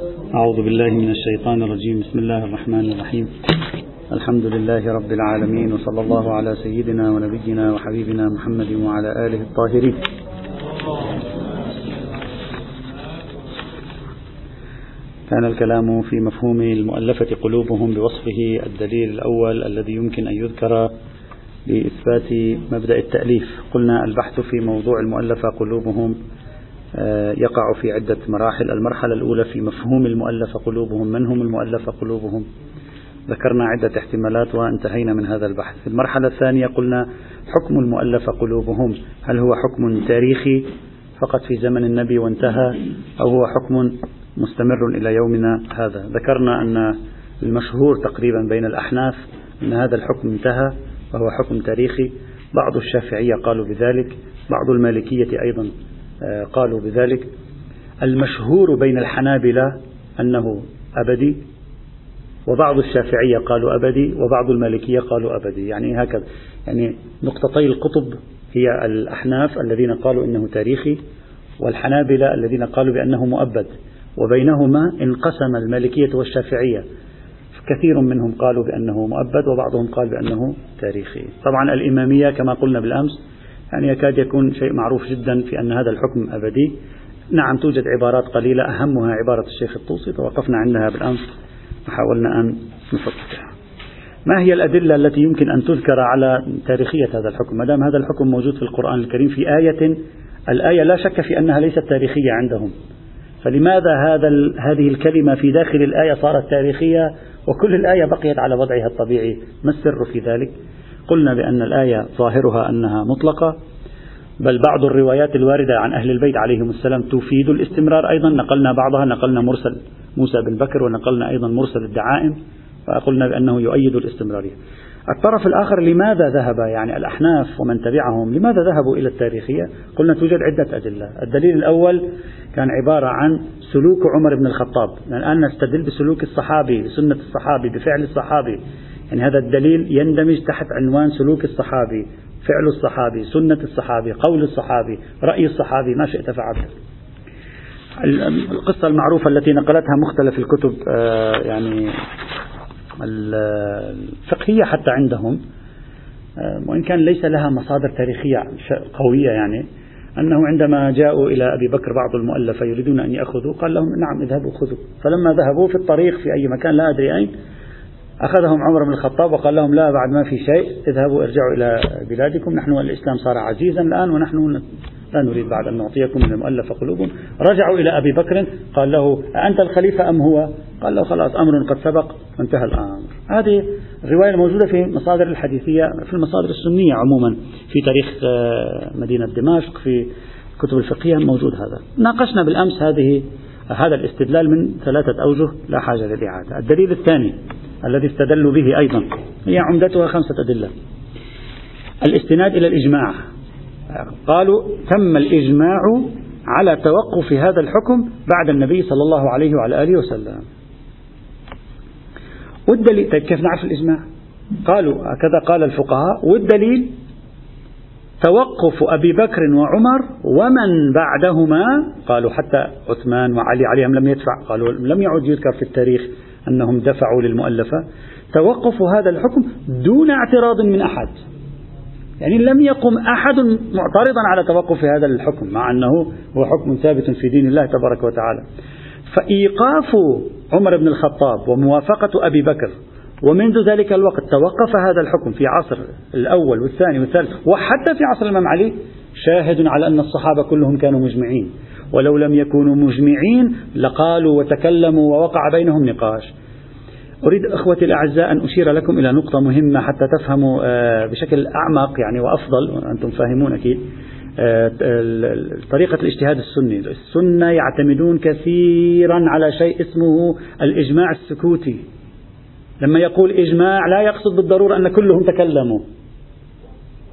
أعوذ بالله من الشيطان الرجيم. بسم الله الرحمن الرحيم. الحمد لله رب العالمين وصلى الله على سيدنا ونبينا وحبيبنا محمد وعلى آله الطاهرين. كان الكلام في مفهوم المؤلفة قلوبهم بوصفه الدليل الأول الذي يمكن أن يذكر لإثبات مبدأ التأليف. قلنا البحث في موضوع المؤلفة قلوبهم يقع في عدة مراحل. المرحلة الأولى في مفهوم المؤلفة قلوبهم. من هم المؤلفة قلوبهم؟ ذكرنا عدة احتمالات وانتهينا من هذا البحث. المرحلة الثانية قلنا حكم المؤلفة قلوبهم. هل هو حكم تاريخي فقط في زمن النبي وانتهى أو هو حكم مستمر إلى يومنا هذا؟ ذكرنا أن المشهور تقريبا بين الأحناف أن هذا الحكم انتهى وهو حكم تاريخي. بعض الشافعية قالوا بذلك بعض المالكية أيضا آه، قالوا بذلك المشهور بين الحنابلة أنه أبدي وبعض الشافعية قالوا أبدي وبعض المالكية قالوا أبدي. يعني هكذا. يعني نقطتي القطب هي الأحناف الذين قالوا إنه تاريخي والحنابلة الذين قالوا بأنه مؤبد. وبينهما انقسم المالكية والشافعية. كثير منهم قالوا بأنه مؤبد وبعضهم قال بأنه تاريخي. طبعا الإمامية كما قلنا بالأمس يعني يكاد يكون شيء معروف جدا في أن هذا الحكم أبدي. نعم توجد عبارات قليلة أهمها عبارة الشيخ الطوسي توقفنا عندها بالأمس وحاولنا أن نفكها ما هي الأدلة التي يمكن أن تذكر على تاريخية هذا الحكم؟ ما دام هذا الحكم موجود في القرآن الكريم في آية الآية لا شك في أنها ليست تاريخية عندهم. فلماذا هذا هذه الكلمة في داخل الآية صارت تاريخية وكل الآية بقيت على وضعها الطبيعي؟ ما السر في ذلك؟ قلنا بأن الآية ظاهرها أنها مطلقة بل بعض الروايات الواردة عن أهل البيت عليهم السلام تفيد الاستمرار أيضا. نقلنا بعضها نقلنا مرسل موسى بن بكر ونقلنا أيضا مرسل الدعائم فقلنا بأنه يؤيد الاستمرارية الطرف الآخر لماذا ذهب؟ يعني الأحناف ومن تبعهم لماذا ذهبوا إلى التاريخية؟ قلنا توجد عدة أدلة. الدليل الأول كان عبارة عن سلوك عمر بن الخطاب. الآن نستدل بسلوك الصحابي بسنة الصحابي بفعل الصحابي. يعني هذا الدليل يندمج تحت عنوان سلوك الصحابي فعل الصحابي سنة الصحابي قول الصحابي رأي الصحابي ما شئت فعلت القصة المعروفة التي نقلتها مختلف الكتب آه، يعني الفقهية حتى عندهم آه، وإن كان ليس لها مصادر تاريخية قوية يعني أنه عندما جاءوا إلى أبي بكر بعض المؤلفة يريدون أن يأخذوا قال لهم نعم اذهبوا خذوا. فلما ذهبوا في الطريق في أي مكان لا أدري أين أخذهم عمر بن الخطاب وقال لهم لا بعد ما في شيء اذهبوا ارجعوا إلى بلادكم نحن الإسلام صار عزيزا الآن ونحن لا نريد بعد أن نعطيكم من المؤلف قلوبهم. رجعوا إلى أبي بكر قال له أنت الخليفة أم هو؟ قال له خلاص أمر قد سبق وانتهى الأمر. هذه الرواية الموجودة في مصادر الحديثية في المصادر السنية عموما في تاريخ آه، مدينة دمشق في الكتب الفقهية موجود هذا. ناقشنا بالأمس هذه هذا الاستدلال من ثلاثة أوجه لا حاجة للإعادة. الدليل الثاني الذي استدلوا به أيضا. هي عمدتها خمسة أدلة. الاستناد إلى الإجماع. قالوا تم الإجماع على توقف هذا الحكم بعد النبي صلى الله عليه وعلى آله وسلم. والدليل طيب كيف نعرف الإجماع؟ قالوا هكذا قال الفقهاء. والدليل توقف أبي بكر وعمر ومن بعدهما. قالوا حتى عثمان وعلي عليهم لم يدفع. قالوا لم يعد يذكر في التاريخ. أنهم دفعوا للمؤلفة. توقف هذا الحكم دون اعتراض من أحد. يعني لم يقم أحد معترضا على توقف هذا الحكم مع أنه هو حكم ثابت في دين الله تبارك وتعالى. فإيقاف عمر بن الخطاب وموافقة أبي بكر ومنذ ذلك الوقت توقف هذا الحكم في عصر الأول والثاني والثالث وحتى في عصر الإمام علي شاهد على أن الصحابة كلهم كانوا مجمعين. ولو لم يكونوا مجمعين لقالوا وتكلموا ووقع بينهم نقاش. أريد أخوتي الأعزاء أن أشير لكم إلى نقطة مهمة حتى تفهموا آه، بشكل أعمق يعني وأفضل أنتم فاهمون أكيد آه، طريقة الاجتهاد السني. السنة يعتمدون كثيرا على شيء اسمه الإجماع السكوتي. لما يقول إجماع لا يقصد بالضرورة أن كلهم تكلموا.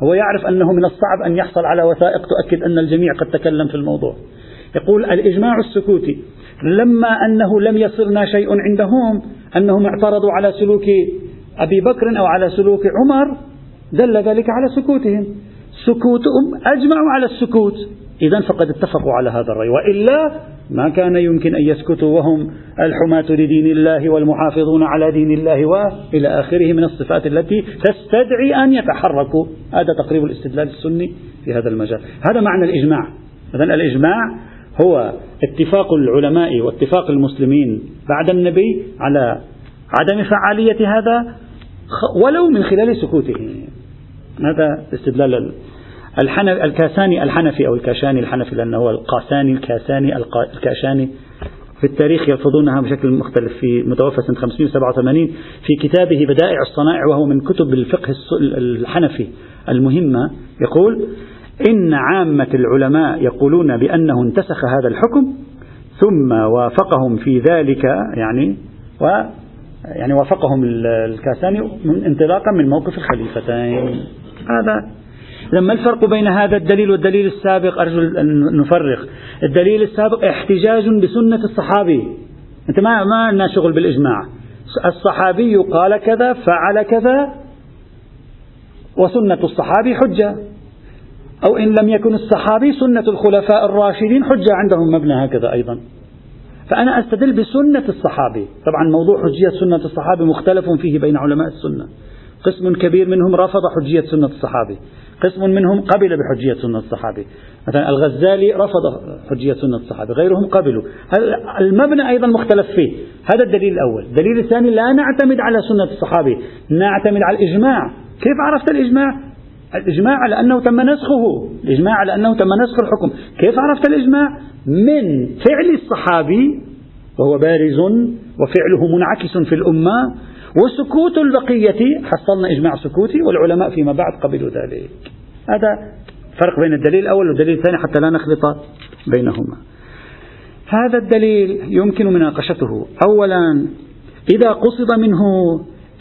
هو يعرف أنه من الصعب أن يحصل على وثائق تؤكد أن الجميع قد تكلم في الموضوع. يقول الإجماع السكوتي لما أنه لم يصلنا شيء عندهم أنهم اعترضوا على سلوك أبي بكر أو على سلوك عمر دل ذلك على سكوتهم. سكوتهم أجمعوا على السكوت. إذا فقد اتفقوا على هذا الرأي. وإلا ما كان يمكن أن يسكتوا وهم الحماة لدين الله والمحافظون على دين الله وإلى آخره من الصفات التي تستدعي أن يتحركوا. هذا تقريب الاستدلال السني في هذا المجال. هذا معنى الإجماع. إذا الإجماع هو اتفاق العلماء واتفاق المسلمين بعد النبي على عدم فعالية هذا ولو من خلال سكوته. هذا استدلال الحنف الكاساني الحنفي أو الكاشاني الحنفي لأنه هو القاساني الكاساني الكاشاني. في التاريخ يلفظونها بشكل مختلف. في متوفى سنة 587 في كتابه بدائع الصنائع وهو من كتب الفقه الحنفي المهمة يقول إن عامة العلماء يقولون بأنه انتسخ هذا الحكم ثم وافقهم في ذلك يعني و يعني وافقهم الكاساني انطلاقا من موقف الخليفتين. هذا لما الفرق بين هذا الدليل والدليل السابق أرجو أن نفرق. الدليل السابق احتجاج بسنة الصحابي. أنت ما ما لنا شغل بالإجماع. الصحابي قال كذا فعل كذا وسنة الصحابي حجة. أو إن لم يكن الصحابي سنة الخلفاء الراشدين حجة عندهم مبنى هكذا أيضا. فأنا أستدل بسنة الصحابي. طبعا موضوع حجية سنة الصحابي مختلف فيه بين علماء السنة. قسم كبير منهم رفض حجية سنة الصحابي. قسم منهم قبل بحجية سنة الصحابي. مثلا الغزالي رفض حجية سنة الصحابي غيرهم قبلوا. المبنى أيضا مختلف فيه؟ هذا الدليل الأول. الدليل الثاني لا نعتمد على سنة الصحابي نعتمد على الإجماع. كيف عرفت الإجماع؟ الإجماع على أنه تم نسخه. الإجماع على أنه تم نسخ الحكم. كيف عرفت الإجماع؟ من فعل الصحابي وهو بارز وفعله منعكس في الأمة وسكوت البقية. حصلنا إجماع سكوتي والعلماء فيما بعد قبلوا ذلك. هذا فرق بين الدليل الأول والدليل الثاني حتى لا نخلط بينهما. هذا الدليل يمكن مناقشته. أولا إذا قصد منه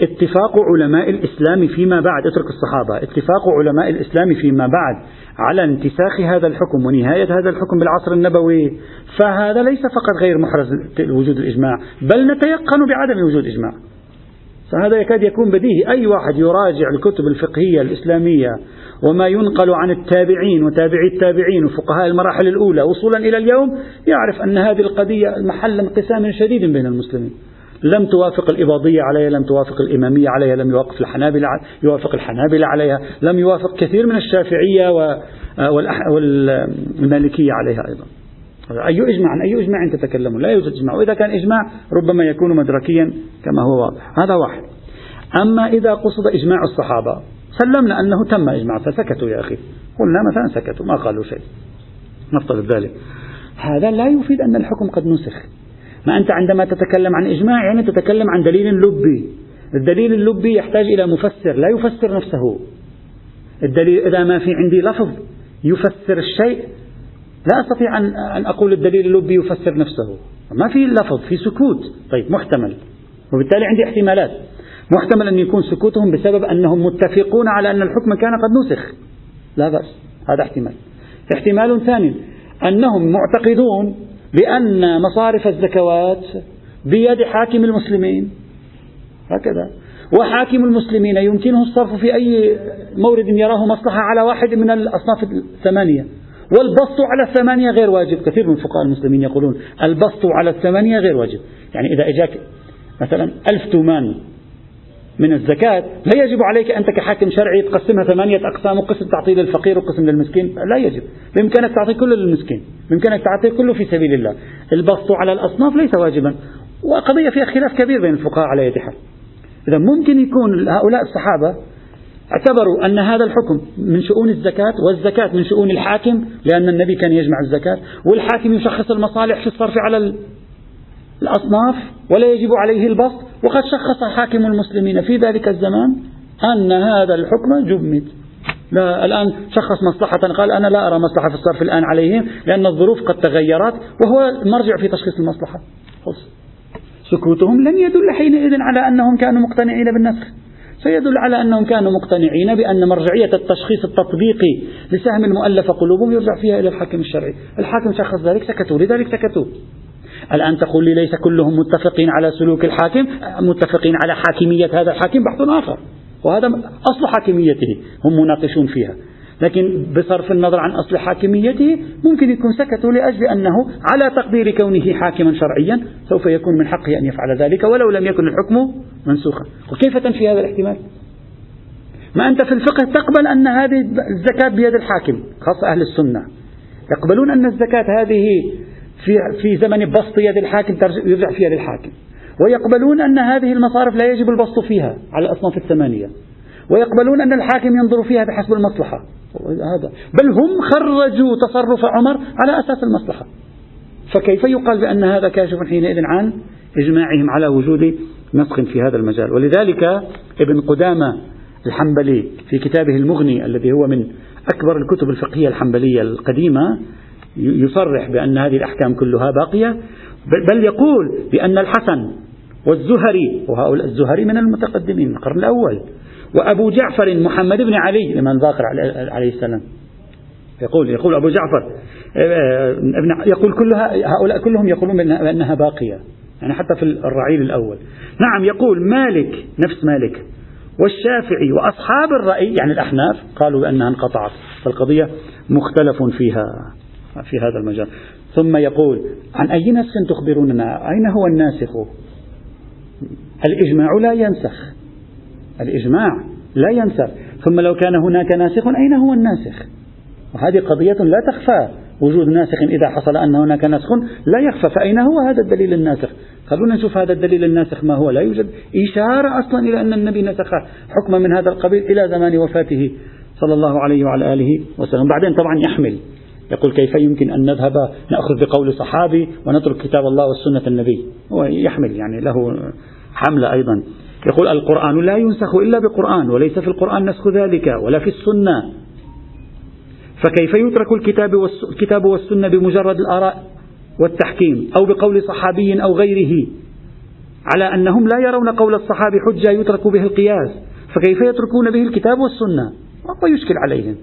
اتفاق علماء الإسلام فيما بعد اترك الصحابة. اتفاق علماء الإسلام فيما بعد على انتساخ هذا الحكم ونهاية هذا الحكم بالعصر النبوي. فهذا ليس فقط غير محرز وجود الإجماع بل نتيقن بعدم وجود إجماع فهذا يكاد يكون بديهي. أي واحد يراجع الكتب الفقهية الإسلامية وما ينقل عن التابعين وتابعي التابعين وفقهاء المراحل الأولى وصولا إلى اليوم يعرف أن هذه القضية محل انقسام شديد بين المسلمين. لم توافق الإباضية عليها لم توافق الإمامية عليها لم يوافق الحنابلة يوافق الحنابلة عليها لم يوافق كثير من الشافعية والمالكية عليها أيضا. أي إجماع؟ عن أي إجماع تتكلمون لا يوجد إجماع. وإذا كان إجماع ربما يكون مدركيا كما هو واضح. هذا واحد. أما إذا قصد إجماع الصحابة سلمنا أنه تم إجماع فسكتوا يا أخي. قلنا مثلا سكتوا ما قالوا شيء. نفترض ذلك. هذا لا يفيد أن الحكم قد نسخ. ما أنت عندما تتكلم عن إجماع يعني تتكلم عن دليل لبي. الدليل اللبي يحتاج إلى مفسر لا يفسر نفسه. الدليل إذا ما في عندي لفظ يفسر الشيء لا أستطيع أن أن أقول الدليل اللبي يفسر نفسه. ما في لفظ في سكوت. طيب محتمل. وبالتالي عندي احتمالات. محتمل أن يكون سكوتهم بسبب أنهم متفقون على أن الحكم كان قد نسخ. لا بأس. هذا احتمال. احتمال ثاني أنهم معتقدون بأن مصارف الزكوات بيد حاكم المسلمين. هكذا. وحاكم المسلمين يمكنه الصرف في أي مورد يراه مصلحة على واحد من الأصناف الثمانية. والبسط على الثمانية غير واجب. كثير من فقهاء المسلمين يقولون البسط على الثمانية غير واجب. يعني إذا إجاك مثلا ألف تومان من الزكاة لا يجب عليك أنت كحاكم شرعي تقسمها ثمانية أقسام وقسم تعطيه للفقير وقسم للمسكين لا يجب. بإمكانك تعطي كله للمسكين بإمكانك تعطي كله في سبيل الله. البسط على الأصناف ليس واجبا. وقضية فيها خلاف كبير بين الفقهاء على يد حال إذا ممكن يكون هؤلاء الصحابة اعتبروا أن هذا الحكم من شؤون الزكاة والزكاة من شؤون الحاكم لأن النبي كان يجمع الزكاة والحاكم يشخص المصالح في الصرف على الأصناف ولا يجب عليه البسط. وقد شخص حاكم المسلمين في ذلك الزمان أن هذا الحكم جمد لا الآن شخص مصلحة قال أنا لا أرى مصلحة في الصرف الآن عليهم لأن الظروف قد تغيرت وهو المرجع في تشخيص المصلحة. سكوتهم لن يدل حينئذ على أنهم كانوا مقتنعين بالنسخ سيدل على أنهم كانوا مقتنعين بأن مرجعية التشخيص التطبيقي لسهم المؤلف قلوبهم يرجع فيها إلى الحاكم الشرعي. الحاكم شخص ذلك سكتوا لذلك سكتوا. الآن تقول لي ليس كلهم متفقين على سلوك الحاكم متفقين على حاكمية هذا الحاكم بحث آخر. وهذا أصل حاكميته هم مناقشون فيها. لكن بصرف النظر عن أصل حاكميته ممكن يكون سكتوا لأجل أنه على تقدير كونه حاكما شرعيا سوف يكون من حقه أن يفعل ذلك ولو لم يكن الحكم منسوخا. وكيف تنفي هذا الاحتمال؟ ما أنت في الفقه تقبل أن هذه الزكاة بيد الحاكم خاصة أهل السنة. يقبلون أن الزكاة هذه في في زمن بسط يد الحاكم يرجع في يد الحاكم ويقبلون أن هذه المصارف لا يجب البسط فيها على الأصناف الثمانية. ويقبلون أن الحاكم ينظر فيها بحسب المصلحة. هذا. بل هم خرجوا تصرف عمر على أساس المصلحة. فكيف يقال بأن هذا كاشف حينئذ عن إجماعهم على وجود نسخ في هذا المجال؟ ولذلك ابن قدامة الحنبلي في كتابه المغني الذي هو من أكبر الكتب الفقهية الحنبلية القديمة يصرح بأن هذه الأحكام كلها باقية بل يقول بأن الحسن والزهري وهؤلاء الزهري من المتقدمين القرن الأول وأبو جعفر محمد بن علي الإمام باقر عليه السلام. يقول يقول أبو جعفر يقول كلها هؤلاء كلهم يقولون بأنها باقية يعني حتى في الرعيل الأول. نعم يقول مالك نفس مالك والشافعي وأصحاب الرأي يعني الأحناف قالوا بأنها انقطعت فالقضية مختلف فيها. في هذا المجال. ثم يقول عن أي نسخ تخبروننا؟ أين هو الناسخ؟ الإجماع لا ينسخ. الإجماع لا ينسخ. ثم لو كان هناك ناسخ أين هو الناسخ؟ وهذه قضية لا تخفى. وجود ناسخ إذا حصل أن هناك نسخ لا يخفى. فأين هو هذا الدليل الناسخ؟ خلونا نشوف هذا الدليل الناسخ ما هو. لا يوجد إشارة أصلا إلى أن النبي نسخ حكما من هذا القبيل إلى زمان وفاته. صلى الله عليه وعلى آله وسلم. بعدين طبعا يحمل. يقول كيف يمكن أن نذهب نأخذ بقول صحابي ونترك كتاب الله والسنة النبي؟ هو يحمل يعني له حملة أيضا. يقول القرآن لا ينسخ إلا بقرآن وليس في القرآن نسخ ذلك ولا في السنة. فكيف يترك الكتاب الكتاب والسنة بمجرد الآراء والتحكيم أو بقول صحابي أو غيره؟ على أنهم لا يرون قول الصحابي حجة يترك به القياس. فكيف يتركون به الكتاب والسنة؟ ويشكل عليهم.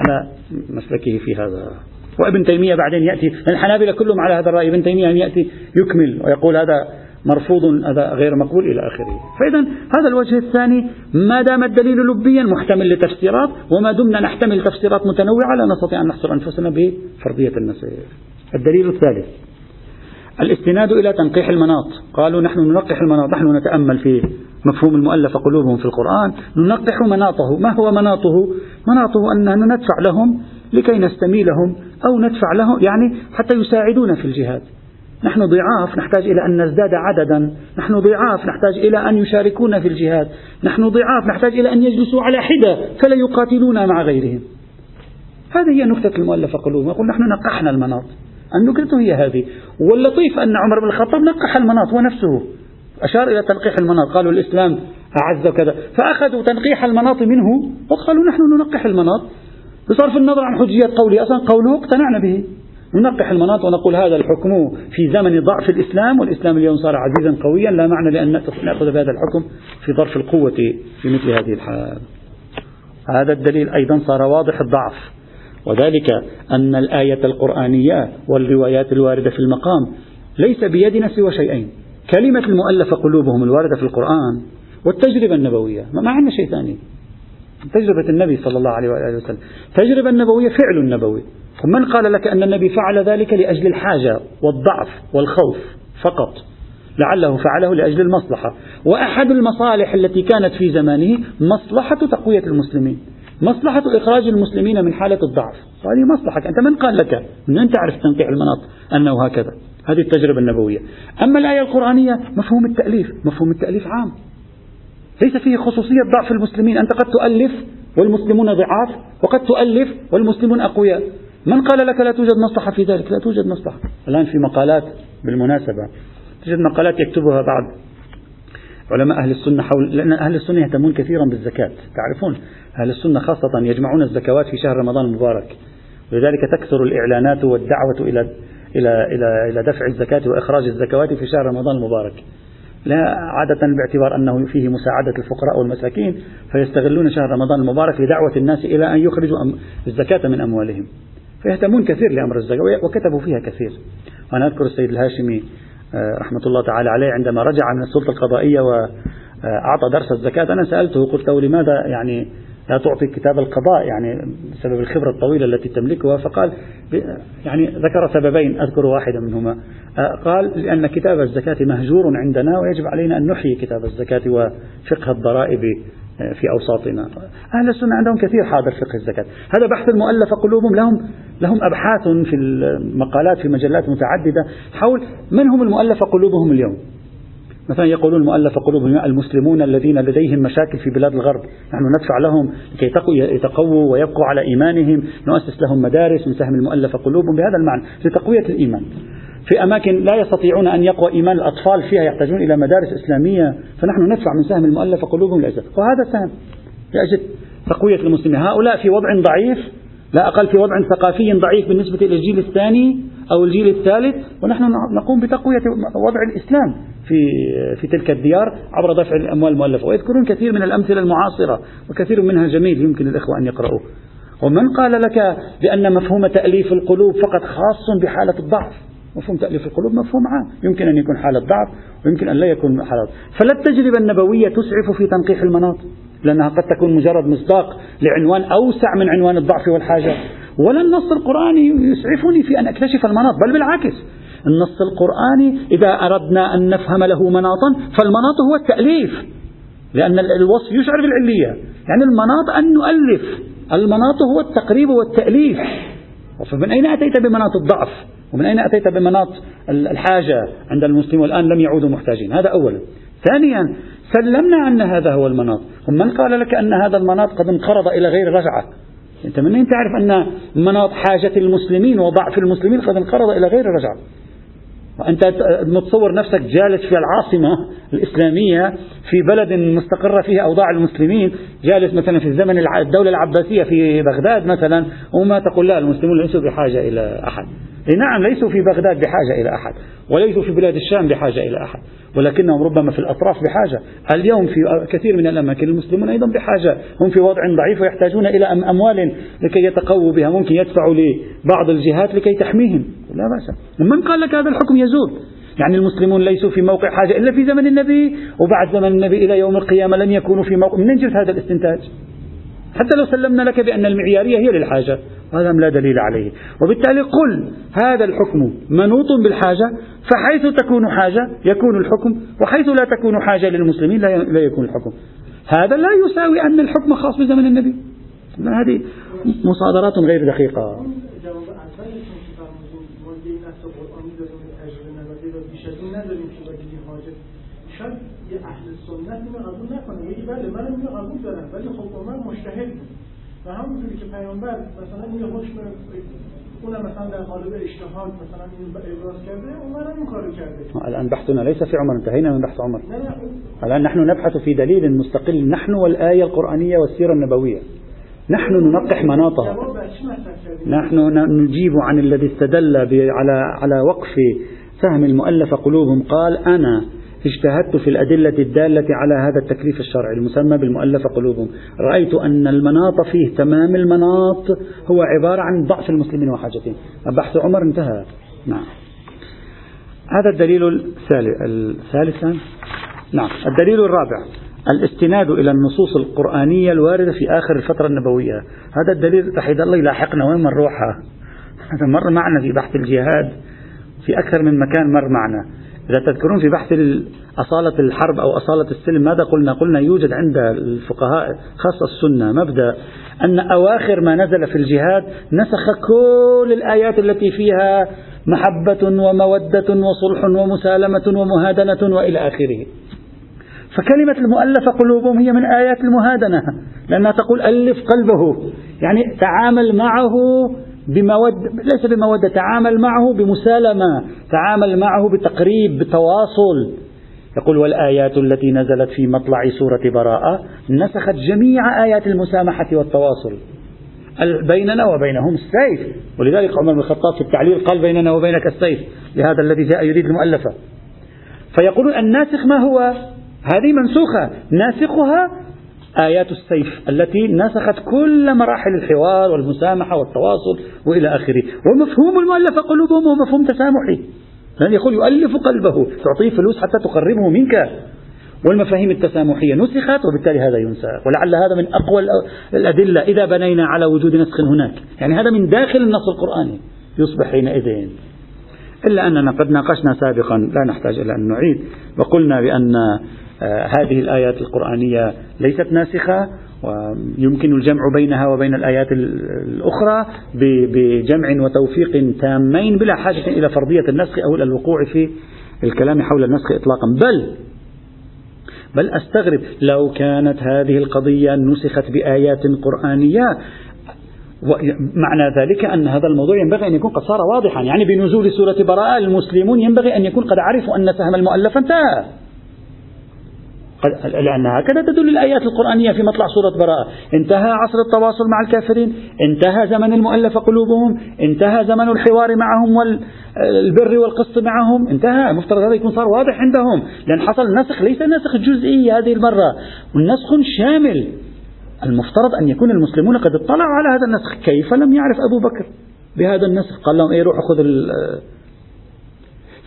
على مسلكه في هذا. وابن تيمية بعدين يأتي الحنابلة كلهم على هذا الرأي ابن تيمية يأتي يكمل ويقول هذا مرفوض هذا غير مقبول إلى آخره. فإذا هذا الوجه الثاني ما دام الدليل لبيا محتمل لتفسيرات وما دمنا نحتمل تفسيرات متنوعة لا نستطيع أن نحصر أنفسنا بفرضية النسخ الدليل الثالث الاستناد إلى تنقيح المناط. قالوا نحن ننقح المناط نحن نتأمل في مفهوم المؤلف قلوبهم في القرآن ننقح مناطه. ما هو مناطه؟ مناطه أننا ندفع لهم لكي نستميلهم أو ندفع لهم يعني حتى يساعدونا في الجهاد. نحن ضعاف نحتاج إلى أن نزداد عددا. نحن ضعاف نحتاج إلى أن يشاركونا في الجهاد. نحن ضعاف نحتاج إلى أن يجلسوا على حدة فلا يقاتلونا مع غيرهم. هذه هي نكتة المؤلفة قلوبهم. يقول نحن نقحنا المناط. النكتة هي هذه. واللطيف أن عمر بن الخطاب نقح المناط هو نفسه. أشار إلى تنقيح المناط. قالوا الإسلام أعز كذا فأخذوا تنقيح المناط منه وقالوا نحن ننقح المناط. بصرف النظر عن حجية قوله أصلا قوله اقتنعنا به. ننقح المناط ونقول هذا الحكم في زمن ضعف الإسلام والإسلام اليوم صار عزيزا قويا. لا معنى لأن نأخذ بهذا الحكم في ظرف القوة في مثل هذه الحال. هذا الدليل أيضا صار واضح الضعف. وذلك أن الآية القرآنية والروايات الواردة في المقام ليس بيدنا سوى شيئين. كلمة المؤلفة قلوبهم الواردة في القرآن والتجربة النبوية. ما عندنا شيء ثاني. تجربة النبي صلى الله عليه وآله وسلم. التجربة النبوية فعل نبوي. من قال لك أن النبي فعل ذلك لأجل الحاجة والضعف والخوف فقط. لعله فعله لأجل المصلحة. وأحد المصالح التي كانت في زمانه مصلحة تقوية المسلمين. مصلحة إخراج المسلمين من حالة الضعف. هذه مصلحة أنت من قال لك؟ من أنت تعرف تنقيح المناط أنه هكذا. هذه التجربة النبوية. أما الآية القرآنية مفهوم التأليف. مفهوم التأليف عام. ليس فيه خصوصية ضعف المسلمين. أنت قد تؤلف والمسلمون ضعاف وقد تؤلف والمسلمون أقوياء. من قال لك لا توجد مصلحة في ذلك؟ لا توجد مصلحة. الآن في مقالات بالمناسبة توجد مقالات يكتبها بعض علماء أهل السنة حول لأن أهل السنة يهتمون كثيرا بالزكاة. تعرفون أهل السنة خاصة يجمعون الزكوات في شهر رمضان المبارك. ولذلك تكثر الإعلانات والدعوة إلى إلى إلى إلى دفع الزكاة وإخراج الزكوات في شهر رمضان المبارك. لا عادة باعتبار أنه فيه مساعدة الفقراء والمساكين فيستغلون شهر رمضان المبارك لدعوة الناس إلى أن يخرجوا الزكاة من أموالهم. فيهتمون كثير لأمر الزكاة وكتبوا فيها كثير. وأنا أذكر السيد الهاشمي آه، رحمة الله تعالى عليه عندما رجع من السلطة القضائية وأعطى درس الزكاة أنا سألته قلت له لماذا يعني لا تعطي كتاب القضاء يعني بسبب الخبرة الطويلة التي تملكها. فقال يعني ذكر سببين أذكر واحدا منهما. قال لأن كتاب الزكاة مهجور عندنا ويجب علينا أن نحيي كتاب الزكاة وفقه الضرائب في أوساطنا. أهل السنة عندهم كثير حاضر فقه الزكاة. هذا بحث المؤلف قلوبهم لهم لهم أبحاث في المقالات في مجلات متعددة. حول من هم المؤلف قلوبهم اليوم؟ مثلا يقولون المؤلف قلوبهم المسلمون الذين لديهم مشاكل في بلاد الغرب نحن ندفع لهم لكي يتقووا ويبقوا على إيمانهم نؤسس لهم مدارس من سهم المؤلف قلوبهم بهذا المعنى لتقوية الإيمان. في أماكن لا يستطيعون أن يقوى إيمان الأطفال فيها يحتاجون إلى مدارس إسلامية فنحن ندفع من سهم المؤلف قلوبهم لأجل وهذا سهم لأجل تقوية المسلمين. هؤلاء في وضع ضعيف لا أقل في وضع ثقافي ضعيف بالنسبة إلى الجيل الثاني أو الجيل الثالث ونحن نقوم بتقوية وضع الإسلام في في تلك الديار عبر دفع الأموال المؤلفة. ويذكرون كثير من الأمثلة المعاصرة وكثير منها جميل يمكن الإخوة أن يقرأوه. ومن قال لك بأن مفهوم تأليف القلوب فقط خاص بحالة الضعف؟ مفهوم تأليف القلوب مفهوم عام. يمكن أن يكون حالة ضعف ويمكن أن لا يكون حالة فلا التجربة النبوية تسعف في تنقيح المناط لأنها قد تكون مجرد مصداق لعنوان أوسع من عنوان الضعف والحاجة. ولا النص القرآني يسعفني في أن أكتشف المناط بل بالعكس. النص القرآني إذا أردنا أن نفهم له مناطا فالمناط هو التأليف لأن الوصف يشعر بالعلية. يعني المناط أن نؤلف المناط هو التقريب والتأليف. فمن أين أتيت بمناط الضعف؟ ومن أين أتيت بمناط الحاجة عند المسلمين والآن لم يعودوا محتاجين؟ هذا أولا ثانيا سلمنا أن هذا هو المناط. ومن قال لك أن هذا المناط قد انقرض إلى غير رجعة؟ أنت من أين تعرف أن مناط حاجة المسلمين وضعف المسلمين قد انقرض إلى غير رجعة وأنت متصور نفسك جالس في العاصمة الإسلامية في بلد مستقرة فيها أوضاع المسلمين جالس مثلا في الزمن الدولة العباسية في بغداد مثلا وما تقول لا المسلمون ليسوا بحاجة إلى أحد. نعم ليسوا في بغداد بحاجة إلى أحد وليسوا في بلاد الشام بحاجة إلى أحد ولكنهم ربما في الأطراف بحاجة. اليوم في كثير من الأماكن المسلمون أيضا بحاجة هم في وضع ضعيف ويحتاجون إلى أموال لكي يتقووا بها ممكن يدفعوا لبعض الجهات لكي تحميهم. لا بأس. من قال لك هذا الحكم يزول؟ يعني المسلمون ليسوا في موقع حاجة إلا في زمن النبي وبعد زمن النبي إلى يوم القيامة لن يكونوا في موقع. من جبت هذا الاستنتاج؟ حتى لو سلمنا لك بأن المعيارية هي للحاجة. هذا لا دليل عليه؟ وبالتالي قل هذا الحكم منوط بالحاجة فحيث تكون حاجة يكون الحكم وحيث لا تكون حاجة للمسلمين لا يكون الحكم. هذا لا يساوي أن الحكم خاص بزمن النبي. هذه مصادرات غير دقيقة. سنت اینو قبول نکنه. بله من اینو قبول دارم ولی خب من مجتهد بود. و همونجوری که پیامبر مثلا این حکم اونم مثلا در قالب اجتهاد مثلا این ابراز کرده عمر این کارو کرده. الان بحثنا ليس في عمر انتهينا من بحث عمر. الان نحن نبحث في دليل مستقل. نحن والآية القرآنية والسيرة النبوية. نحن ننقح مناطها نحن نجيب عن الذي استدل على على وقف فهم المؤلف قلوبهم. قال أنا اجتهدت في الأدلة الدالة على هذا التكليف الشرعي المسمى بالمؤلفة قلوبهم. رأيت أن المناط فيه تمام المناط هو عبارة عن ضعف المسلمين وحاجتهم. بحث عمر انتهى. نعم. هذا الدليل الثالث نعم. الدليل الرابع. الاستناد إلى النصوص القرآنية الواردة في آخر الفترة النبوية. هذا الدليل رح الله يلاحقنا وين نروحها هذا مر معنا في بحث الجهاد. في أكثر من مكان مر معنا. إذا تذكرون في بحث أصالة الحرب أو أصالة السلم ماذا قلنا؟ قلنا يوجد عند الفقهاء خاصة السنة مبدأ أن أواخر ما نزل في الجهاد نسخ كل الآيات التي فيها محبة ومودة وصلح ومسالمة ومهادنة وإلى آخره. فكلمة المؤلفة قلوبهم هي من آيات المهادنة لأنها تقول ألف قلبه يعني تعامل معه بمود ليس بمودة تعامل معه بمسالمة تعامل معه بتقريب بتواصل. يقول والآيات التي نزلت في مطلع سورة براءة نسخت جميع آيات المسامحة والتواصل. بيننا وبينهم السيف. ولذلك عمر بن الخطاب في التعليل قال بيننا وبينك السيف لهذا الذي جاء يريد المؤلفة. فيقولون الناسخ ما هو؟ هذه منسوخة. ناسخها آيات السيف التي نسخت كل مراحل الحوار والمسامحة والتواصل وإلى آخره. ومفهوم المؤلف قلوبهم هو مفهوم تسامحي. لأن يقول يؤلف قلبه تعطيه فلوس حتى تقربه منك. والمفاهيم التسامحية نسخت وبالتالي هذا ينسخ. ولعل هذا من أقوى الأدلة. إذا بنينا على وجود نسخ هناك. يعني هذا من داخل النص القرآني. يصبح حينئذ. إلا أننا قد ناقشنا سابقا. لا نحتاج إلى أن نعيد. وقلنا بأن هذه الآيات القرآنية ليست ناسخة ويمكن الجمع بينها وبين الآيات الأخرى بجمع وتوفيق تامين بلا حاجة إلى فرضية النسخ أو إلى الوقوع في الكلام حول النسخ إطلاقا. بل بل أستغرب لو كانت هذه القضية نسخت بآيات قرآنية معنى ذلك أن هذا الموضوع ينبغي أن يكون قد صار واضحا يعني بنزول سورة براءة المسلمون ينبغي أن يكون قد عرفوا أن سهم المؤلف انتهى. لأن هكذا تدل الآيات القرآنية في مطلع سورة براءة. انتهى عصر التواصل مع الكافرين انتهى زمن المؤلف قلوبهم انتهى زمن الحوار معهم والبر والقسط معهم انتهى. المفترض هذا يكون صار واضح عندهم. لأن حصل نسخ ليس نسخ جزئي هذه المرة. نسخ شامل. المفترض أن يكون المسلمون قد اطلعوا على هذا النسخ. كيف لم يعرف أبو بكر بهذا النسخ؟ قال لهم إيه روحوا خذوا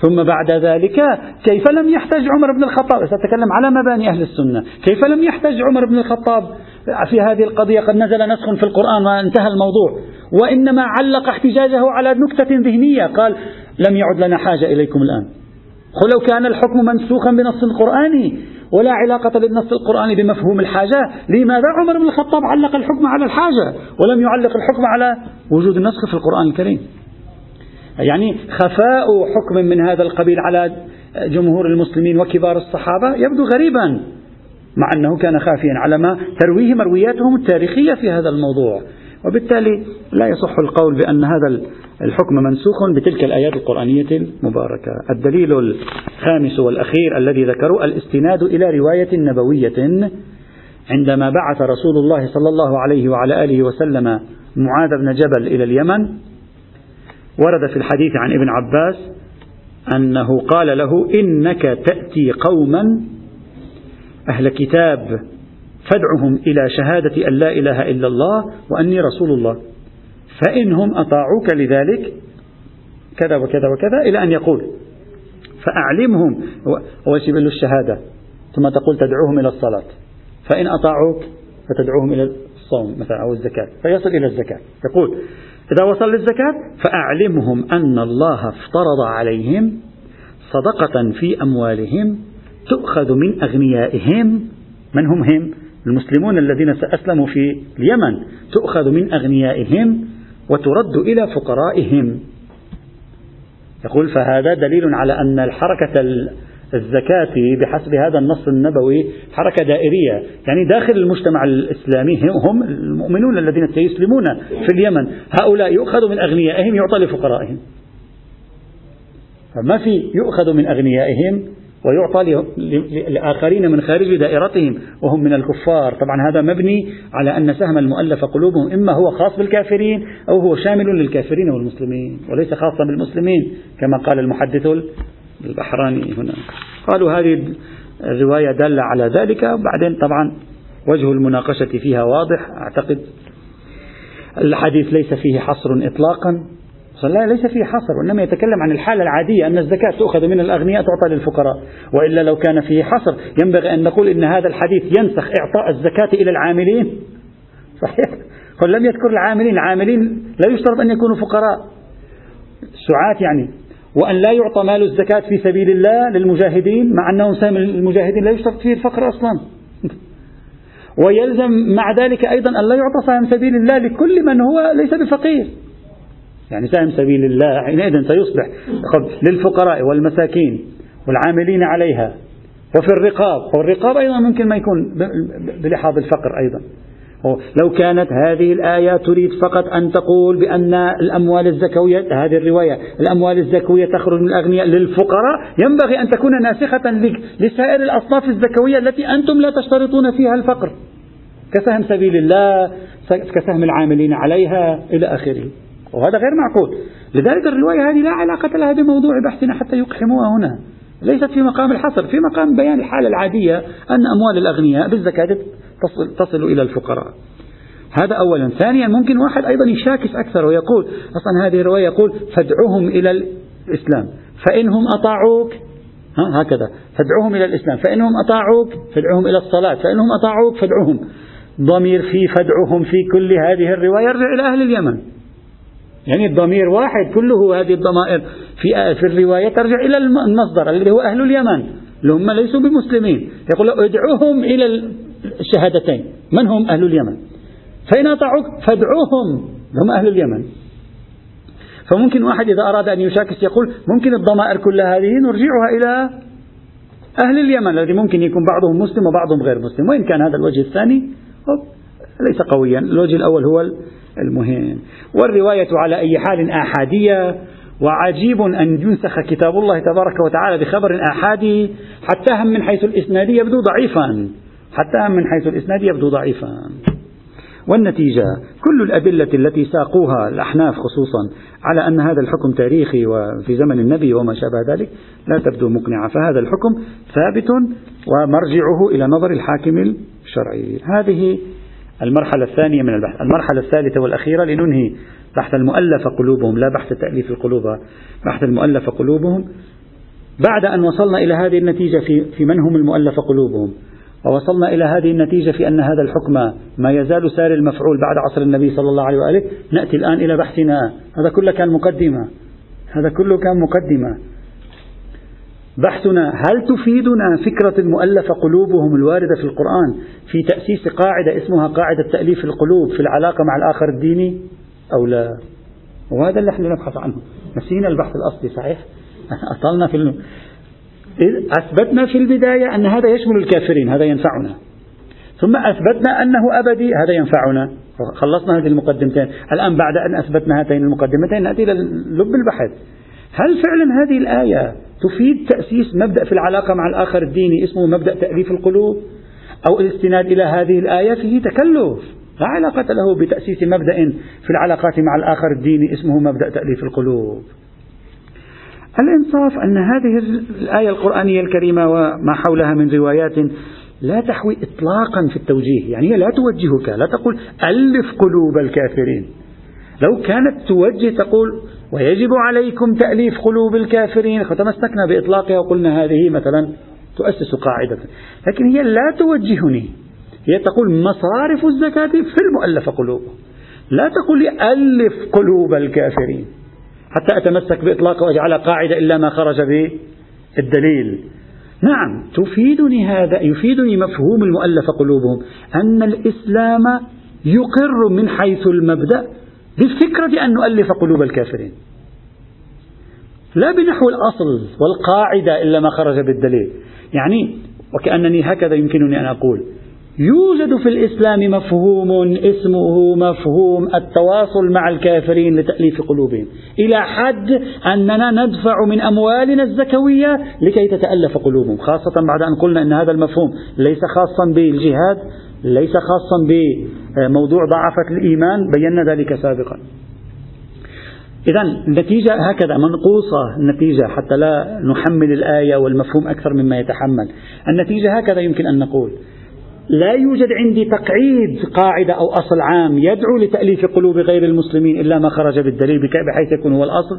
ثم بعد ذلك كيف لم يحتج عمر بن الخطاب؟ سأتكلم على مباني أهل السنة. كيف لم يحتج عمر بن الخطاب في هذه القضية؟ قد نزل نسخ في القرآن وانتهى الموضوع. وإنما علق احتجاجه على نكتة ذهنية. قال لم يعد لنا حاجة إليكم الآن. ولو كان الحكم منسوخا بنص قرآني ولا علاقة للنص القرآني بمفهوم الحاجة لماذا عمر بن الخطاب علق الحكم على الحاجة ولم يعلق الحكم على وجود النسخ في القرآن الكريم؟ يعني خفاء حكم من هذا القبيل على جمهور المسلمين وكبار الصحابة يبدو غريبا مع أنه كان خافيا على ما ترويه مروياتهم التاريخية في هذا الموضوع. وبالتالي لا يصح القول بأن هذا الحكم منسوخ بتلك الآيات القرآنية المباركة. الدليل الخامس والأخير الذي ذكروا الاستناد إلى رواية نبوية عندما بعث رسول الله صلى الله عليه وعلى آله وسلم معاذ بن جبل إلى اليمن. ورد في الحديث عن ابن عباس أنه قال له إنك تأتي قوما أهل كتاب فادعهم إلى شهادة أن لا إله إلا الله وأني رسول الله. فإنهم أطاعوك لذلك كذا وكذا وكذا إلى أن يقول. فأعلمهم. هو له الشهادة. ثم تقول تدعوهم إلى الصلاة. فإن أطاعوك فتدعوهم إلى الصوم مثلا أو الزكاة. فيصل إلى الزكاة. يقول إذا وصل للزكاة فأعلمهم أن الله افترض عليهم صدقة في أموالهم تؤخذ من أغنيائهم. من هم هم؟ المسلمون الذين أسلموا في اليمن. تؤخذ من أغنيائهم وترد إلى فقرائهم. يقول فهذا دليل على أن الحركة الزكاة بحسب هذا النص النبوي حركة دائرية. يعني داخل المجتمع الإسلامي هم المؤمنون الذين سيسلمون في اليمن. هؤلاء يؤخذ من أغنيائهم يعطى لفقرائهم. فما في يؤخذ من أغنيائهم ويعطى لآخرين من خارج دائرتهم وهم من الكفار. طبعا هذا مبني على أن سهم المؤلف قلوبهم إما هو خاص بالكافرين أو هو شامل للكافرين والمسلمين وليس خاصا بالمسلمين كما قال المحدث البحراني هنا. قالوا هذه الرواية دالة على ذلك. بعدين طبعا وجه المناقشة فيها واضح أعتقد الحديث ليس فيه حصر إطلاقا. لا ليس فيه حصر وإنما يتكلم عن الحالة العادية أن الزكاة تؤخذ من الأغنياء تعطى للفقراء. وإلا لو كان فيه حصر ينبغي أن نقول إن هذا الحديث ينسخ إعطاء الزكاة إلى العاملين. صحيح؟ قل لم يذكر العاملين. العاملين لا يشترط أن يكونوا فقراء. سعاة يعني وأن لا يعطى مال الزكاة في سبيل الله للمجاهدين مع أنهم سهم المجاهدين لا يشترط فيه الفقر أصلا. ويلزم مع ذلك أيضا أن لا يعطى سهم سبيل الله لكل من هو ليس بفقير. يعني سهم سبيل الله حينئذ سيصبح للفقراء والمساكين والعاملين عليها. وفي الرقاب والرقاب أيضا ممكن ما يكون بلحاظ الفقر أيضا. لو كانت هذه الآية تريد فقط أن تقول بأن الأموال الزكوية هذه الرواية الأموال الزكوية تخرج من الأغنياء للفقراء ينبغي أن تكون ناسخة لسائر الأصناف الزكوية التي أنتم لا تشترطون فيها الفقر. كسهم سبيل الله كسهم العاملين عليها إلى آخره. وهذا غير معقول. لذلك الرواية هذه لا علاقة لها بموضوع بحثنا حتى يقحموها هنا. ليست في مقام الحصر في مقام بيان الحالة العادية أن أموال الأغنياء بالزكاة تصل, تصل إلى الفقراء. هذا أولا. ثانيا ممكن واحد أيضا يشاكس أكثر ويقول أصلا هذه الرواية يقول فادعوهم إلى الإسلام. فإنهم أطاعوك ها هكذا. فادعوهم إلى الإسلام. فإنهم أطاعوك فادعوهم إلى الصلاة. فإنهم أطاعوك فادعوهم ضمير في فدعهم في كل هذه الرواية يرجع إلى أهل اليمن. يعني الضمير واحد كله هذه الضمائر. في في الرواية ترجع إلى المصدر الذي هو أهل اليمن. اللي هم ليسوا بمسلمين. يقول ادعوهم إلى الشهادتين من هم أهل اليمن؟ فإن أطاعوك فادعوهم. هم أهل اليمن. فممكن واحد إذا أراد أن يشاكس يقول ممكن الضمائر كلها هذه نرجعها إلى أهل اليمن الذي ممكن يكون بعضهم مسلم وبعضهم غير مسلم. وإن كان هذا الوجه الثاني ليس قويا. الوجه الأول هو المهم. والرواية على أي حال آحادية. وعجيب أن ينسخ كتاب الله تبارك وتعالى بخبر آحادي حتى هم من حيث الإسناد يبدو ضعيفا. حتى من حيث الإسناد يبدو ضعيفا. والنتيجة كل الأدلة التي ساقوها الأحناف خصوصا على أن هذا الحكم تاريخي وفي زمن النبي وما شابه ذلك لا تبدو مقنعة. فهذا الحكم ثابت ومرجعه إلى نظر الحاكم الشرعي. هذه المرحلة الثانية من البحث. المرحلة الثالثة والأخيرة لننهي بحث المؤلف قلوبهم. لا بحث تأليف القلوب بحث المؤلف قلوبهم. بعد أن وصلنا إلى هذه النتيجة في, في من هم المؤلف قلوبهم؟ ووصلنا إلى هذه النتيجة في أن هذا الحكم ما يزال سار المفعول بعد عصر النبي صلى الله عليه وآله. نأتي الآن إلى بحثنا. هذا كله كان مقدمة. هذا كله كان مقدمة. بحثنا هل تفيدنا فكرة المؤلفة قلوبهم الواردة في القرآن في تأسيس قاعدة اسمها قاعدة تأليف القلوب في العلاقة مع الآخر الديني أو لا؟ وهذا اللي إحنا نبحث عنه. نسينا البحث الأصلي صحيح؟ أطلنا في الم... أثبتنا في البداية أن هذا يشمل الكافرين هذا ينفعنا. ثم أثبتنا أنه أبدي هذا ينفعنا. خلصنا هذه المقدمتين. الآن بعد أن أثبتنا هاتين المقدمتين نأتي إلى لب البحث. هل فعلا هذه الآية تفيد تأسيس مبدأ في العلاقة مع الآخر الديني اسمه مبدأ تأليف القلوب؟ أو الاستناد إلى هذه الآية فيه تكلف. لا علاقة له بتأسيس مبدأ في العلاقات مع الآخر الديني اسمه مبدأ تأليف القلوب. الإنصاف أن هذه الآية القرآنية الكريمة وما حولها من روايات لا تحوي إطلاقا في التوجيه يعني هي لا توجهك لا تقول ألف قلوب الكافرين. لو كانت توجه تقول ويجب عليكم تأليف قلوب الكافرين فتمسكنا بإطلاقها وقلنا هذه مثلا تؤسس قاعدة. لكن هي لا توجهني هي تقول مصارف الزكاة في المؤلفة قلوبهم لا تقول ألف قلوب الكافرين. حتى أتمسك بإطلاقه وأجعلها قاعدة إلا ما خرج بالدليل نعم تفيدني هذا يفيدني مفهوم المؤلفة قلوبهم أن الإسلام يقر من حيث المبدأ بالفكرة أن نؤلف قلوب الكافرين. لا بنحو الأصل والقاعدة إلا ما خرج بالدليل. يعني وكأنني هكذا يمكنني أن أقول. يوجد في الإسلام مفهوم اسمه مفهوم التواصل مع الكافرين لتأليف قلوبهم. إلى حد أننا ندفع من أموالنا الزكوية لكي تتألف قلوبهم خاصة بعد أن قلنا أن هذا المفهوم ليس خاصا بالجهاد ليس خاصا بموضوع ضعفة الإيمان بينا ذلك سابقا. إذا النتيجة هكذا منقوصة النتيجة حتى لا نحمل الآية والمفهوم أكثر مما يتحمل. النتيجة هكذا يمكن أن نقول. لا يوجد عندي تقعيد قاعدة أو أصل عام يدعو لتأليف قلوب غير المسلمين إلا ما خرج بالدليل بحيث يكون هو الأصل.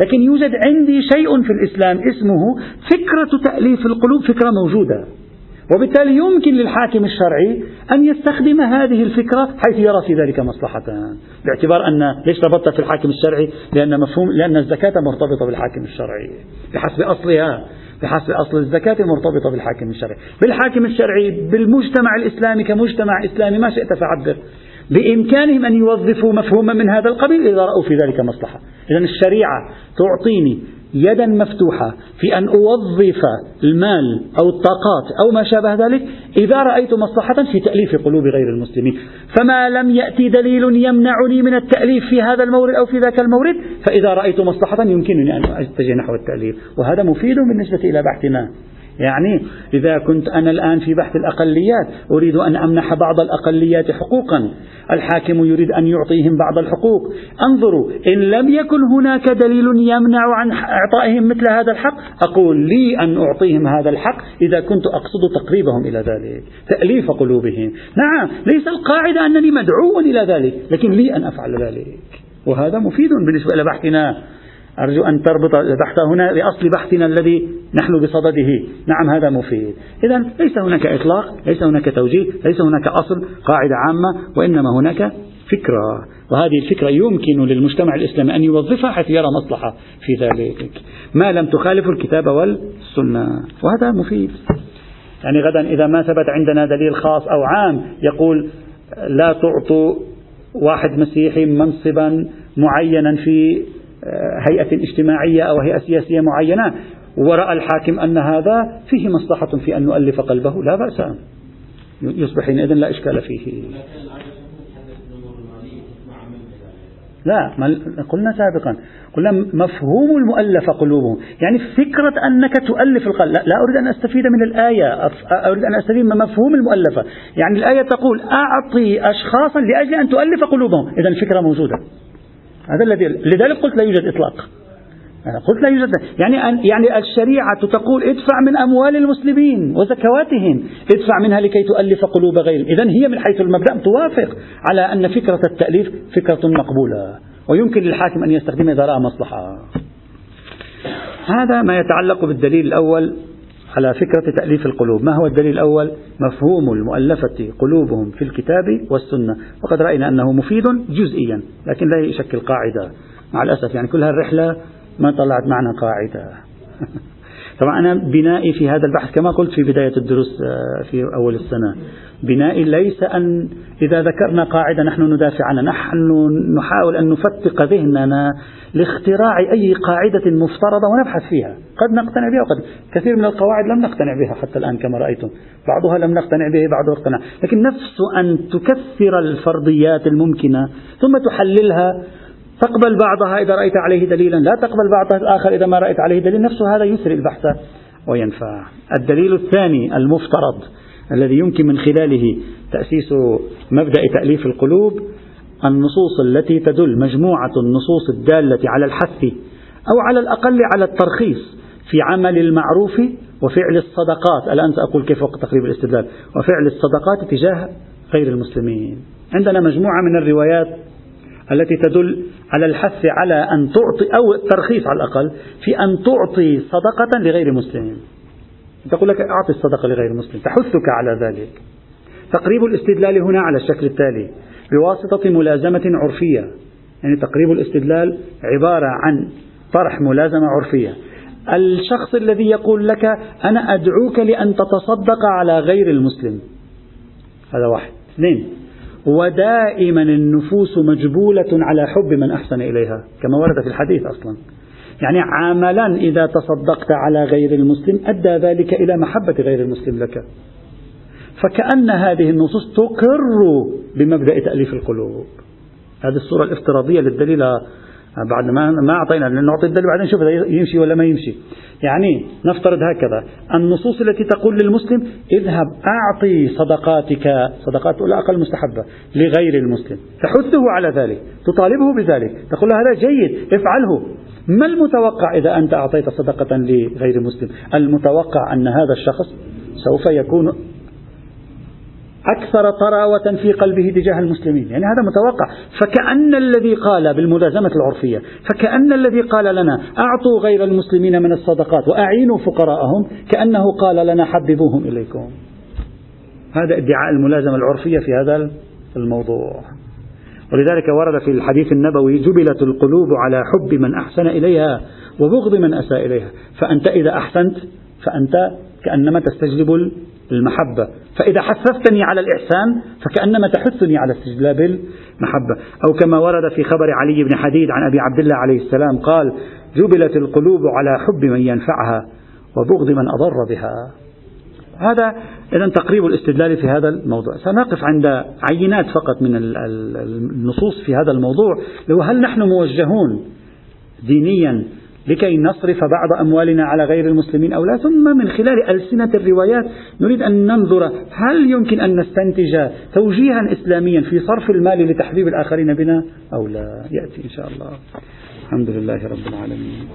لكن يوجد عندي شيء في الإسلام اسمه فكرة تأليف القلوب فكرة موجودة. وبالتالي يمكن للحاكم الشرعي أن يستخدم هذه الفكرة حيث يرى في ذلك مصلحة. باعتبار أن ليش ربطت في الحاكم الشرعي؟ لأن مفهوم لأن الزكاة مرتبطة بالحاكم الشرعي. بحسب أصلها. بحسب أصل الزكاة مرتبطة بالحاكم الشرعي. بالحاكم الشرعي بالمجتمع الإسلامي كمجتمع إسلامي ما شئت فعبر. بإمكانهم أن يوظفوا مفهوما من هذا القبيل إذا رأوا في ذلك مصلحة. إذا الشريعة تعطيني يدا مفتوحة في أن أوظف المال أو الطاقات أو ما شابه ذلك إذا رأيت مصلحة في تأليف قلوب غير المسلمين. فما لم يأتي دليل يمنعني من التأليف في هذا المورد أو في ذاك المورد فإذا رأيت مصلحة يمكنني أن أتجه نحو التأليف. وهذا مفيد بالنسبة إلى بحثنا. يعني إذا كنت أنا الآن في بحث الأقليات أريد أن أمنح بعض الأقليات حقوقا. الحاكم يريد أن يعطيهم بعض الحقوق. انظروا إن لم يكن هناك دليل يمنع عن إعطائهم مثل هذا الحق أقول لي أن أعطيهم هذا الحق إذا كنت أقصد تقريبهم إلى ذلك. تأليف قلوبهم. نعم ليس القاعدة أنني مدعو إلى ذلك لكن لي أن أفعل ذلك. وهذا مفيد بالنسبة إلى بحثنا. أرجو أن تربط البحث هنا بأصل بحثنا الذي نحن بصدده. نعم هذا مفيد. إذا ليس هناك إطلاق ليس هناك توجيه ليس هناك أصل قاعدة عامة وإنما هناك فكرة. وهذه الفكرة يمكن للمجتمع الإسلامي أن يوظفها حيث يرى مصلحة في ذلك. ما لم تخالف الكتاب والسنة. وهذا مفيد. يعني غدا إذا ما ثبت عندنا دليل خاص أو عام يقول لا تعطوا واحد مسيحي منصبا معينا في هيئة اجتماعية أو هيئة سياسية معينة ورأى الحاكم أن هذا فيه مصلحة في أن نؤلف قلبه لا بأس. يصبح حينئذ لا إشكال فيه. لا قلنا سابقا قلنا مفهوم المؤلف قلوبهم. يعني فكرة أنك تؤلف القلب لا, لا أريد أن أستفيد من الآية أريد أن أستفيد من مفهوم المؤلفة يعني الآية تقول أعطي أشخاصا لأجل أن تؤلف قلوبهم. إذا الفكرة موجودة. هذا الذي لذلك قلت لا يوجد إطلاق. أنا قلت لا يوجد يعني أن يعني الشريعة تقول ادفع من أموال المسلمين وزكواتهم ادفع منها لكي تؤلف قلوب غيرهم. إذا هي من حيث المبدأ توافق على أن فكرة التأليف فكرة مقبولة ويمكن للحاكم أن يستخدمها إذا رأى مصلحة. هذا ما يتعلق بالدليل الأول. على فكرة تأليف القلوب. ما هو الدليل الأول؟ مفهوم المؤلفة قلوبهم في الكتاب والسنة. وقد رأينا أنه مفيد جزئيا لكن لا يشكل قاعدة. مع الأسف يعني كل هالرحلة ما طلعت معنا قاعدة. طبعا أنا بنائي في هذا البحث كما قلت في بداية الدروس آه، في أول السنة بنائي ليس أن إذا ذكرنا قاعدة نحن ندافع عنها نحن نحاول أن نفتق ذهننا لاختراع أي قاعدة مفترضة ونبحث فيها. قد نقتنع بها وقد كثير من القواعد لم نقتنع بها حتى الآن كما رأيتم. بعضها لم نقتنع به بعضها اقتنع. لكن نفس أن تكثر الفرضيات الممكنة ثم تحللها تقبل بعضها إذا رأيت عليه دليلا. لا تقبل بعضها الآخر إذا ما رأيت عليه دليل نفس هذا يسري البحث وينفع. الدليل الثاني المفترض الذي يمكن من خلاله تأسيس مبدأ تأليف القلوب النصوص التي تدل مجموعة النصوص الدالة على الحث أو على الأقل على الترخيص في عمل المعروف وفعل الصدقات. الآن سأقول كيف وقت تقريب الاستدلال. وفعل الصدقات تجاه غير المسلمين. عندنا مجموعة من الروايات التي تدل على الحث على أن تعطي أو الترخيص على الأقل في أن تعطي صدقة لغير مسلم. تقول لك أعطي الصدقة لغير مسلم تحثك على ذلك. تقريب الاستدلال هنا على الشكل التالي بواسطة ملازمة عرفية. يعني تقريب الاستدلال عبارة عن طرح ملازمة عرفية. الشخص الذي يقول لك أنا أدعوك لأن تتصدق على غير المسلم. هذا واحد. اثنين ودائما النفوس مجبولة على حب من أحسن إليها كما ورد في الحديث أصلا. يعني عملا إذا تصدقت على غير المسلم أدى ذلك إلى محبة غير المسلم لك. فكأن هذه النصوص تقر بمبدأ تأليف القلوب. هذه الصورة الافتراضية للدليل بعد ما ما أعطينا نعطي الدليل بعدين نشوف يمشي ولا ما يمشي. يعني نفترض هكذا النصوص التي تقول للمسلم اذهب أعطي صدقاتك صدقات الأقل مستحبة لغير المسلم. تحثه على ذلك تطالبه بذلك تقول له هذا جيد افعله. ما المتوقع إذا أنت أعطيت صدقة لغير مسلم؟ المتوقع أن هذا الشخص سوف يكون أكثر طراوة في قلبه تجاه المسلمين. يعني هذا متوقع. فكأن الذي قال بالملازمة العرفية فكأن الذي قال لنا أعطوا غير المسلمين من الصدقات وأعينوا فقراءهم كأنه قال لنا حببوهم إليكم. هذا ادعاء الملازمة العرفية في هذا الموضوع. ولذلك ورد في الحديث النبوي جبلت القلوب على حب من أحسن إليها وبغض من أساء إليها. فأنت إذا أحسنت فأنت كأنما تستجلب المحبة. فإذا حثثتني على الإحسان فكأنما تحثني على استجلاب المحبة. أو كما ورد في خبر علي بن حديد عن أبي عبد الله عليه السلام قال جبلت القلوب على حب من ينفعها وبغض من أضر بها. هذا إذا تقريب الاستدلال في هذا الموضوع. سنقف عند عينات فقط من النصوص في هذا الموضوع لو هل نحن موجهون دينيا لكي نصرف بعض أموالنا على غير المسلمين أو لا. ثم من خلال ألسنة الروايات نريد أن ننظر هل يمكن أن نستنتج توجيها إسلاميا في صرف المال لتحبيب الآخرين بنا أو لا. يأتي إن شاء الله. الحمد لله رب العالمين.